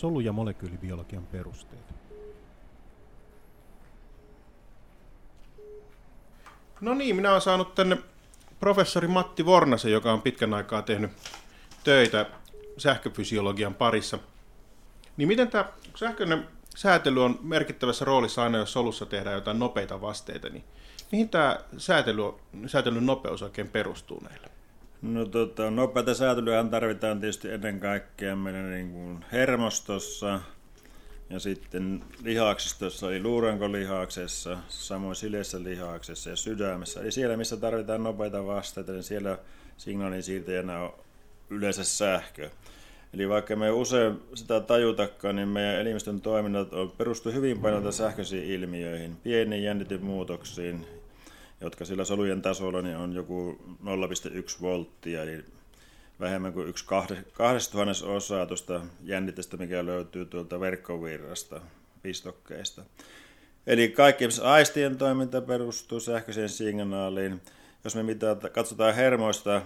solu- ja molekyylibiologian perusteet. No niin, minä olen saanut tänne professori Matti Vornasen, joka on pitkän aikaa tehnyt töitä sähköfysiologian parissa. Niin miten tämä sähköinen säätely on merkittävässä roolissa aina, jos solussa tehdään jotain nopeita vasteita, niin mihin tämä säätely, säätelyn nopeus oikein perustuu näille? No tota, nopeata säätelyä tarvitaan tietysti ennen kaikkea meidän niin kuin hermostossa ja sitten lihaksistossa, eli luurenkolihaksessa, samoin sileessä lihaksessa ja sydämessä. Eli siellä, missä tarvitaan nopeita vasteita, niin siellä signaalin siirtäjänä on yleensä sähkö. Eli vaikka me usein sitä tajutakaan, niin meidän elimistön toiminnat perustuu hyvin paljon sähköisiin ilmiöihin, pieniin jännitemuutoksiin, jotka sillä solujen tasolla niin on joku 0,1 volttia, eli vähemmän kuin yksi kahdesta osaa tuosta jännitteestä, mikä löytyy tuolta verkkovirrasta, pistokkeista. Eli kaikki aistien toiminta perustuu sähköiseen signaaliin. Jos me mitä katsotaan hermoista,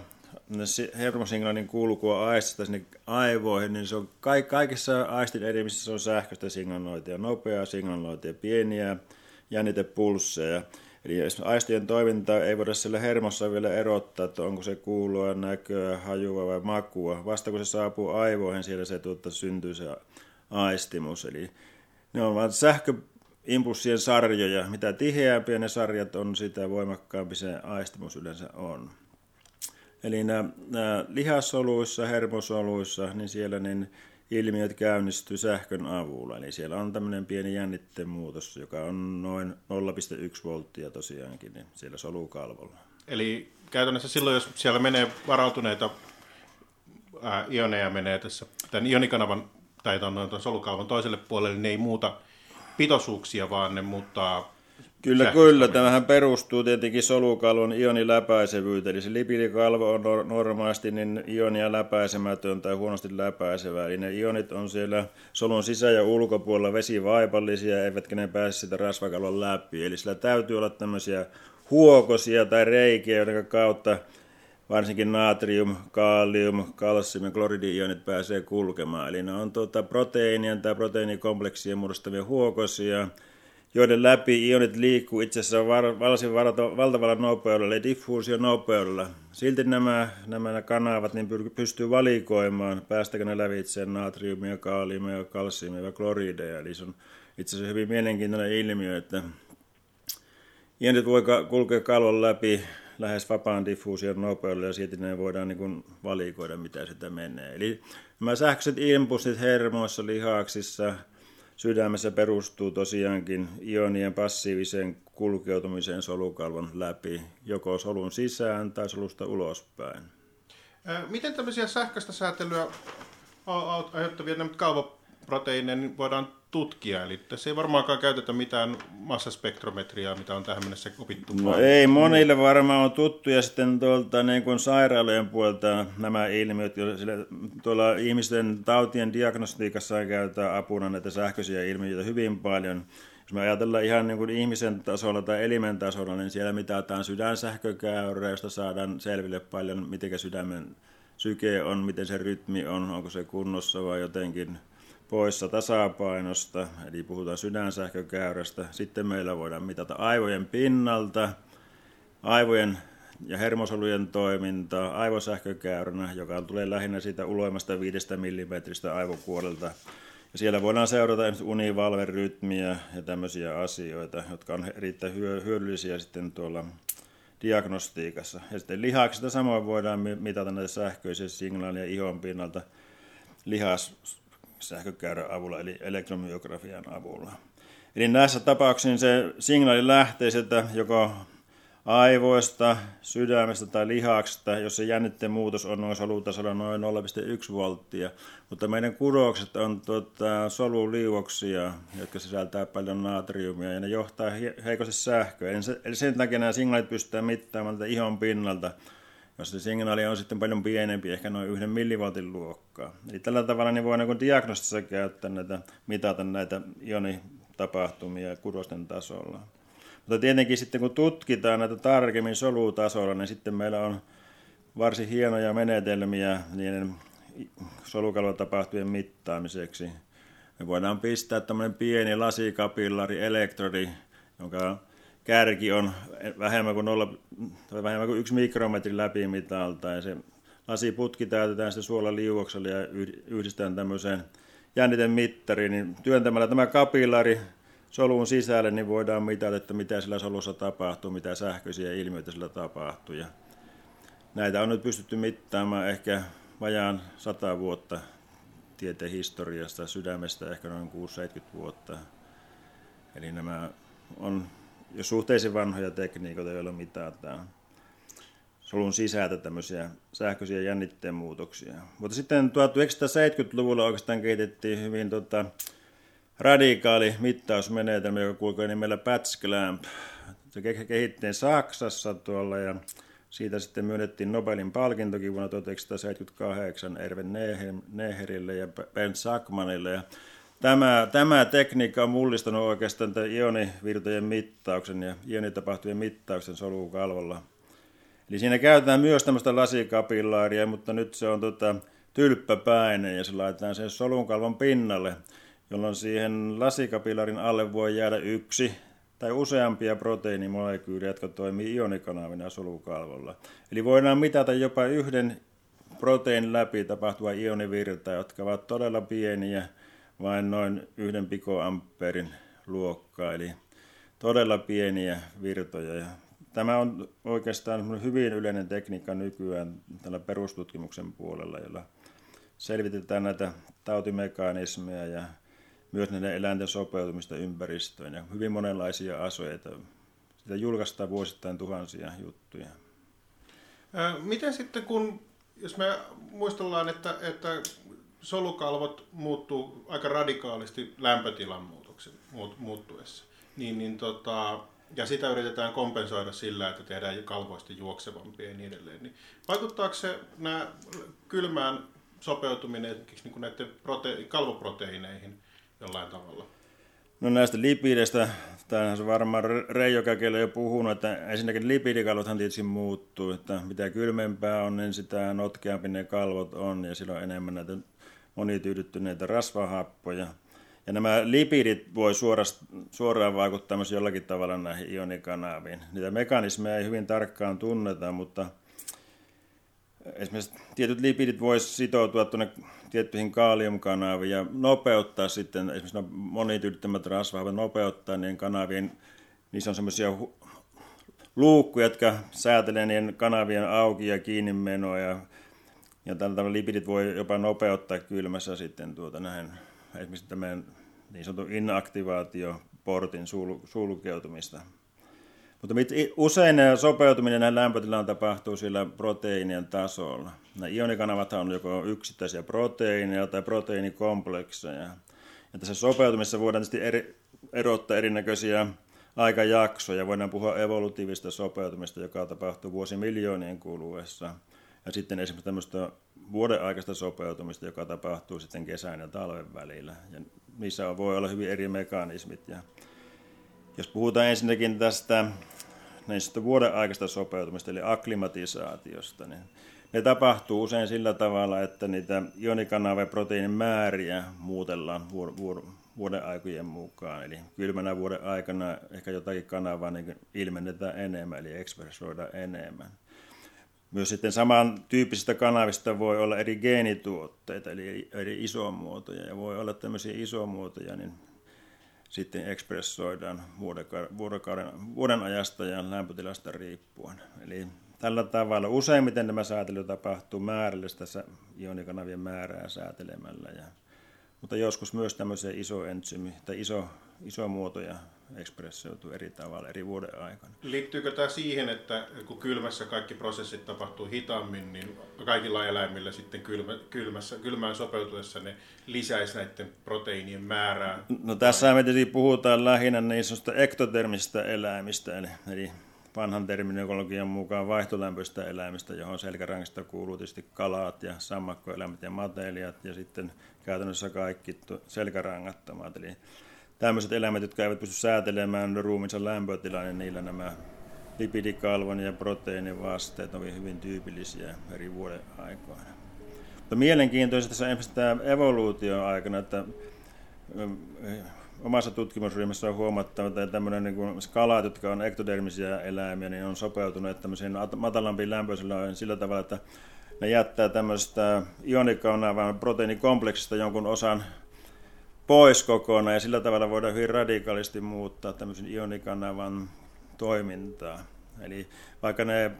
hermosignaalin kulkua aistista sinne aivoihin, niin se on kaikissa aistin edimisissä se on sähköistä signalointia, nopeaa signalointia, pieniä jännitepulsseja. Eli aistien toiminta ei voida sillä hermossa vielä erottaa, että onko se kuulua, näköä, hajua vai makua. Vasta kun se saapuu aivoihin, siellä se tuota, syntyy se aistimus. Eli ne on vain sähköimpulssien sarjoja. Mitä tiheämpiä ne sarjat on, sitä voimakkaampi se aistimus yleensä on. Eli nämä, nämä lihassoluissa, hermosoluissa, niin siellä niin ilmiöt käynnistyy sähkön avulla. Eli siellä on tämmöinen pieni jännitteen muutos, joka on noin 0,1 volttia tosiaankin niin siellä solukalvolla. Eli käytännössä silloin, jos siellä menee varautuneita ää, ioneja menee tässä tämän ionikanavan tai tuon solukalvon toiselle puolelle, niin ne ei muuta pitoisuuksia, vaan ne muuttaa Kyllä, kyllä. Tämähän perustuu tietenkin solukalvon ioniläpäisevyyteen. Eli se lipidikalvo on normaalisti niin ionia läpäisemätön tai huonosti läpäisevä. Eli ne ionit on siellä solun sisä- ja ulkopuolella vesivaipallisia, eivätkä ne pääse sitä rasvakalvon läpi. Eli sillä täytyy olla tämmöisiä huokosia tai reikiä, joiden kautta varsinkin natrium, kalium, kalsium ja kloridi-ionit pääsee kulkemaan. Eli ne on tuota proteiinien tai proteiinikompleksien muodostavia huokosia, joiden läpi ionit liikkuu itse asiassa varsin valtavalla nopeudella, eli diffuusionopeudella. Silti nämä, nämä kanavat niin pystyy valikoimaan, päästäkö ne lävitse natriumia, kaaliumia, kalsiumia ja klorideja. Eli se on itse asiassa hyvin mielenkiintoinen ilmiö, että ionit voi kulkea kalvon läpi lähes vapaan diffuusion nopeudella ja silti ne voidaan niin valikoida, mitä sitä menee. Eli nämä sähköiset impulssit hermoissa, lihaksissa, Sydämessä perustuu tosiaankin ionien passiiviseen kulkeutumiseen solukalvon läpi, joko solun sisään tai solusta ulospäin. Miten tämmöisiä sähköistä säätelyä aiheuttavia kalvoproteiineja niin voidaan tutkia? Eli tässä ei varmaankaan käytetä mitään massaspektrometriaa, mitä on tähän mennessä opittu. No ei, monille varmaan on tuttu ja sitten tuolta niin kuin sairaalojen puolta nämä ilmiöt, sillä tuolla ihmisten tautien diagnostiikassa käytetään apuna näitä sähköisiä ilmiöitä hyvin paljon. Jos me ajatellaan ihan niin kuin ihmisen tasolla tai elimen tasolla, niin siellä mitataan sydänsähkökäyrä, josta saadaan selville paljon, miten sydämen syke on, miten se rytmi on, onko se kunnossa vai jotenkin poissa tasapainosta, eli puhutaan sydänsähkökäyrästä. Sitten meillä voidaan mitata aivojen pinnalta, aivojen ja hermosolujen toimintaa aivosähkökäyränä, joka tulee lähinnä siitä uloimasta 5 mm aivokuorelta. Ja siellä voidaan seurata univalverytmiä ja tämmöisiä asioita, jotka on erittäin hyödyllisiä sitten tuolla diagnostiikassa. Ja sitten lihaksista samoin voidaan mitata näitä sähköisiä signaaleja ihon pinnalta lihas sähkökäyrän avulla, eli elektromyografian avulla. Eli näissä tapauksissa se signaali lähtee sieltä joko aivoista, sydämestä tai lihaksesta, jos se jännitteen muutos on noin solutasolla noin 0,1 volttia. Mutta meidän kudokset on tuota, soluliuoksia, jotka sisältää paljon natriumia ja ne johtaa heikosti sähköä. Eli sen takia nämä signaalit pystytään mittaamaan ihon pinnalta jos se signaali on sitten paljon pienempi, ehkä noin yhden millivoltin luokkaa. Eli tällä tavalla niin voi niin diagnostissa käyttää näitä, mitata näitä ionitapahtumia kudosten tasolla. Mutta tietenkin sitten kun tutkitaan näitä tarkemmin solutasolla, niin sitten meillä on varsin hienoja menetelmiä niiden solukalvotapahtumien mittaamiseksi. Me voidaan pistää tämmöinen pieni lasikapillari elektrodi, jonka kärki on vähemmän kuin, 0, tai vähemmän kuin yksi mikrometri läpimitalta ja se lasiputki täytetään sitten suola liuoksella ja yhdistetään tämmöiseen jännitemmittariin, niin työntämällä tämä kapillari solun sisälle, niin voidaan mitata, että mitä sillä solussa tapahtuu, mitä sähköisiä ilmiöitä sillä tapahtuu. Ja näitä on nyt pystytty mittaamaan ehkä vajaan 100 vuotta tieteen historiasta, sydämestä ehkä noin 6-70 vuotta. Eli nämä on jo suhteellisen vanhoja tekniikoita, joilla mitataan solun sisältä tämmöisiä sähköisiä jännitteen muutoksia. Mutta sitten 1970-luvulla oikeastaan kehitettiin hyvin tota, radikaali mittausmenetelmä, joka kulkee nimellä Patch. Se kehittiin Saksassa tuolla ja siitä sitten myönnettiin Nobelin palkintokin vuonna 1978 Erven Neherille ja Ben Sackmanille. Ja tämä, tämä tekniikka on mullistanut oikeastaan tämän ionivirtojen mittauksen ja ionitapahtumien mittauksen solukalvolla. Eli siinä käytetään myös tämmöistä lasikapillaaria, mutta nyt se on tota, tylppäpäinen ja se laitetaan sen solunkalvon pinnalle, jolloin siihen lasikapillarin alle voi jäädä yksi tai useampia proteiinimolekyylejä, jotka toimii ionikanavina solukalvolla. Eli voidaan mitata jopa yhden proteiinin läpi tapahtua ionivirtaa, jotka ovat todella pieniä, vain noin yhden pikoampeerin luokkaa, eli todella pieniä virtoja. Ja tämä on oikeastaan hyvin yleinen tekniikka nykyään tällä perustutkimuksen puolella, jolla selvitetään näitä tautimekanismeja ja myös näiden eläinten sopeutumista ympäristöön ja hyvin monenlaisia asioita. Sitä julkaistaan vuosittain tuhansia juttuja. Miten sitten kun, jos me muistellaan, että, että solukalvot muuttuu aika radikaalisti lämpötilan muutoksen, muuttuessa, niin, niin tota, ja sitä yritetään kompensoida sillä, että tehdään kalvoista juoksevampia ja niin edelleen. Niin vaikuttaako se nämä kylmään sopeutuminen esimerkiksi niin näiden prote- kalvoproteiineihin jollain tavalla? No näistä lipideistä, tämähän se varmaan Reijo Käkelä jo puhunut, että ensinnäkin lipidikalvothan tietysti muuttuu, että mitä kylmempää on, niin sitä notkeampi ne kalvot on ja silloin enemmän näitä monityydyttyneitä rasvahappoja. Ja nämä lipidit voi suoraan vaikuttaa myös jollakin tavalla näihin ionikanaviin. Niitä mekanismeja ei hyvin tarkkaan tunneta, mutta esimerkiksi tietyt lipidit voisivat sitoutua tuonne tiettyihin kaaliumkanaviin ja nopeuttaa sitten, esimerkiksi monityydyttämät rasvahapot nopeuttaa niiden kanavien, niissä on semmoisia luukkuja, jotka säätelee niiden kanavien auki ja kiinni menoa ja, ja tällä tavalla lipidit voi jopa nopeuttaa kylmässä sitten tuota näin esimerkiksi tämän niin sanotun inaktivaatioportin sul, sulkeutumista. Mutta usein sopeutuminen näihin lämpötilaan tapahtuu sillä proteiinien tasolla. Nämä ionikanavat on joko yksittäisiä proteiineja tai proteiinikomplekseja. Ja tässä sopeutumisessa voidaan tietysti eri, erottaa erinäköisiä aikajaksoja. Voidaan puhua evolutiivista sopeutumista, joka tapahtuu vuosimiljoonien kuluessa. Ja sitten esimerkiksi tämmöistä vuoden aikaista sopeutumista, joka tapahtuu sitten kesän ja talven välillä. Ja niissä voi olla hyvin eri mekanismit. Ja jos puhutaan ensinnäkin tästä näistä vuoden aikaista sopeutumista, eli akklimatisaatiosta, niin ne tapahtuu usein sillä tavalla, että niitä ionikanavia proteiinin määriä muutellaan vuoden aikojen mukaan. Eli kylmänä vuoden aikana ehkä jotakin kanavaa niin ilmennetään enemmän, eli ekspressoidaan enemmän. Myös sitten samantyyppisistä kanavista voi olla eri geenituotteita, eli eri isomuotoja, ja voi olla tämmöisiä isomuotoja, niin sitten ekspressoidaan vuoden, ajasta ja lämpötilasta riippuen. Eli tällä tavalla useimmiten tämä säätely tapahtuu määrällistä ionikanavien määrää säätelemällä, ja, mutta joskus myös tämmöisiä isoentsyymi tai iso, isomuotoja ekspressioituu eri tavalla eri vuoden aikana. Liittyykö tämä siihen, että kun kylmässä kaikki prosessit tapahtuu hitaammin, niin kaikilla eläimillä sitten kylmä, kylmässä, kylmään sopeutuessa ne lisäisi näiden proteiinien määrää? No tässä me tietysti puhutaan lähinnä niin sanotusta ektotermistä eläimistä, eli, eli vanhan terminologian mukaan vaihtolämpöistä eläimistä, johon selkärangasta kuuluu tietysti kalat ja sammakkoeläimet ja matelijat ja sitten käytännössä kaikki selkärangattomat. Eli tämmöiset eläimet, jotka eivät pysty säätelemään ruuminsa lämpötilaa, niin niillä nämä lipidikalvon ja proteiinivasteet ovat hyvin tyypillisiä eri vuoden aikoina. Mutta mielenkiintoista tässä tämä evoluution aikana, että omassa tutkimusryhmässä on huomattava, että tämmöinen niin kuin skalat, jotka on ektodermisiä eläimiä, niin on sopeutunut tämmöisiin matalampiin lämpöisillä sillä tavalla, että ne jättää tämmöistä ionikanavan proteiinikompleksista jonkun osan pois kokonaan ja sillä tavalla voidaan hyvin radikaalisti muuttaa tämmöisen ionikanavan toimintaa. Eli vaikka ne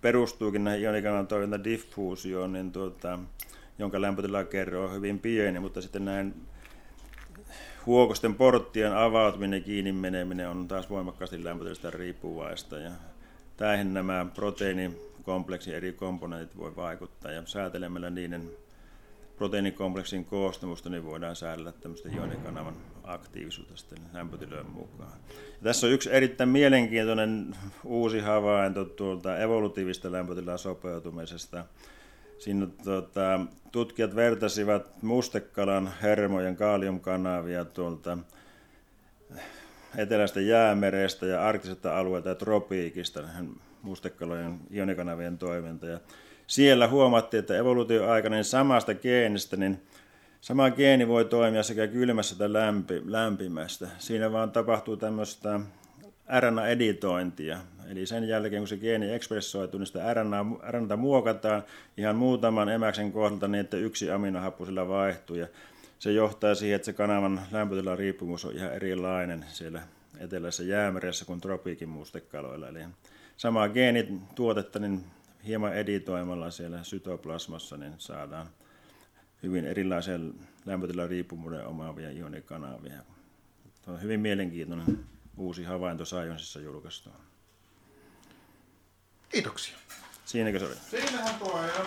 perustuukin näihin ionikanavan toimintaan diffuusioon, niin tuota, jonka lämpötila kerro on hyvin pieni, mutta sitten näin huokosten porttien avautuminen kiinni meneminen on taas voimakkaasti lämpötilasta riippuvaista. Ja tähän nämä proteiinikompleksin eri komponentit voi vaikuttaa ja säätelemällä niiden proteiinikompleksin koostumusta, niin voidaan säädellä tämmöistä ionikanavan aktiivisuutta sitten lämpötilojen mukaan. Ja tässä on yksi erittäin mielenkiintoinen uusi havainto tuolta evolutiivista lämpötilaa sopeutumisesta. Siinä tuota, tutkijat vertasivat mustekalan hermojen kaaliumkanavia tuolta etelästä jäämerestä ja arktisesta alueelta ja tropiikista mustekalojen ionikanavien toiminta. Ja siellä huomattiin, että evoluutioaikana niin samasta geenistä, niin sama geeni voi toimia sekä kylmässä että lämpi, lämpimästä. Siinä vaan tapahtuu tämmöistä RNA-editointia. Eli sen jälkeen, kun se geeni ekspressoituu, niin sitä RNA, RNA muokataan ihan muutaman emäksen kohdalta niin, että yksi aminohappo sillä vaihtuu. Ja se johtaa siihen, että se kanavan lämpötilan riippumus on ihan erilainen siellä etelässä jäämeressä kuin tropiikin mustekaloilla. Eli samaa geenituotetta niin hieman editoimalla siellä sytoplasmassa niin saadaan hyvin erilaisia lämpötilan riippumuuden omaavia ionikanavia. Tämä on hyvin mielenkiintoinen uusi havainto Sciencessa julkaistu. Kiitoksia. Siinäkö se oli? Siinähän tuo jo.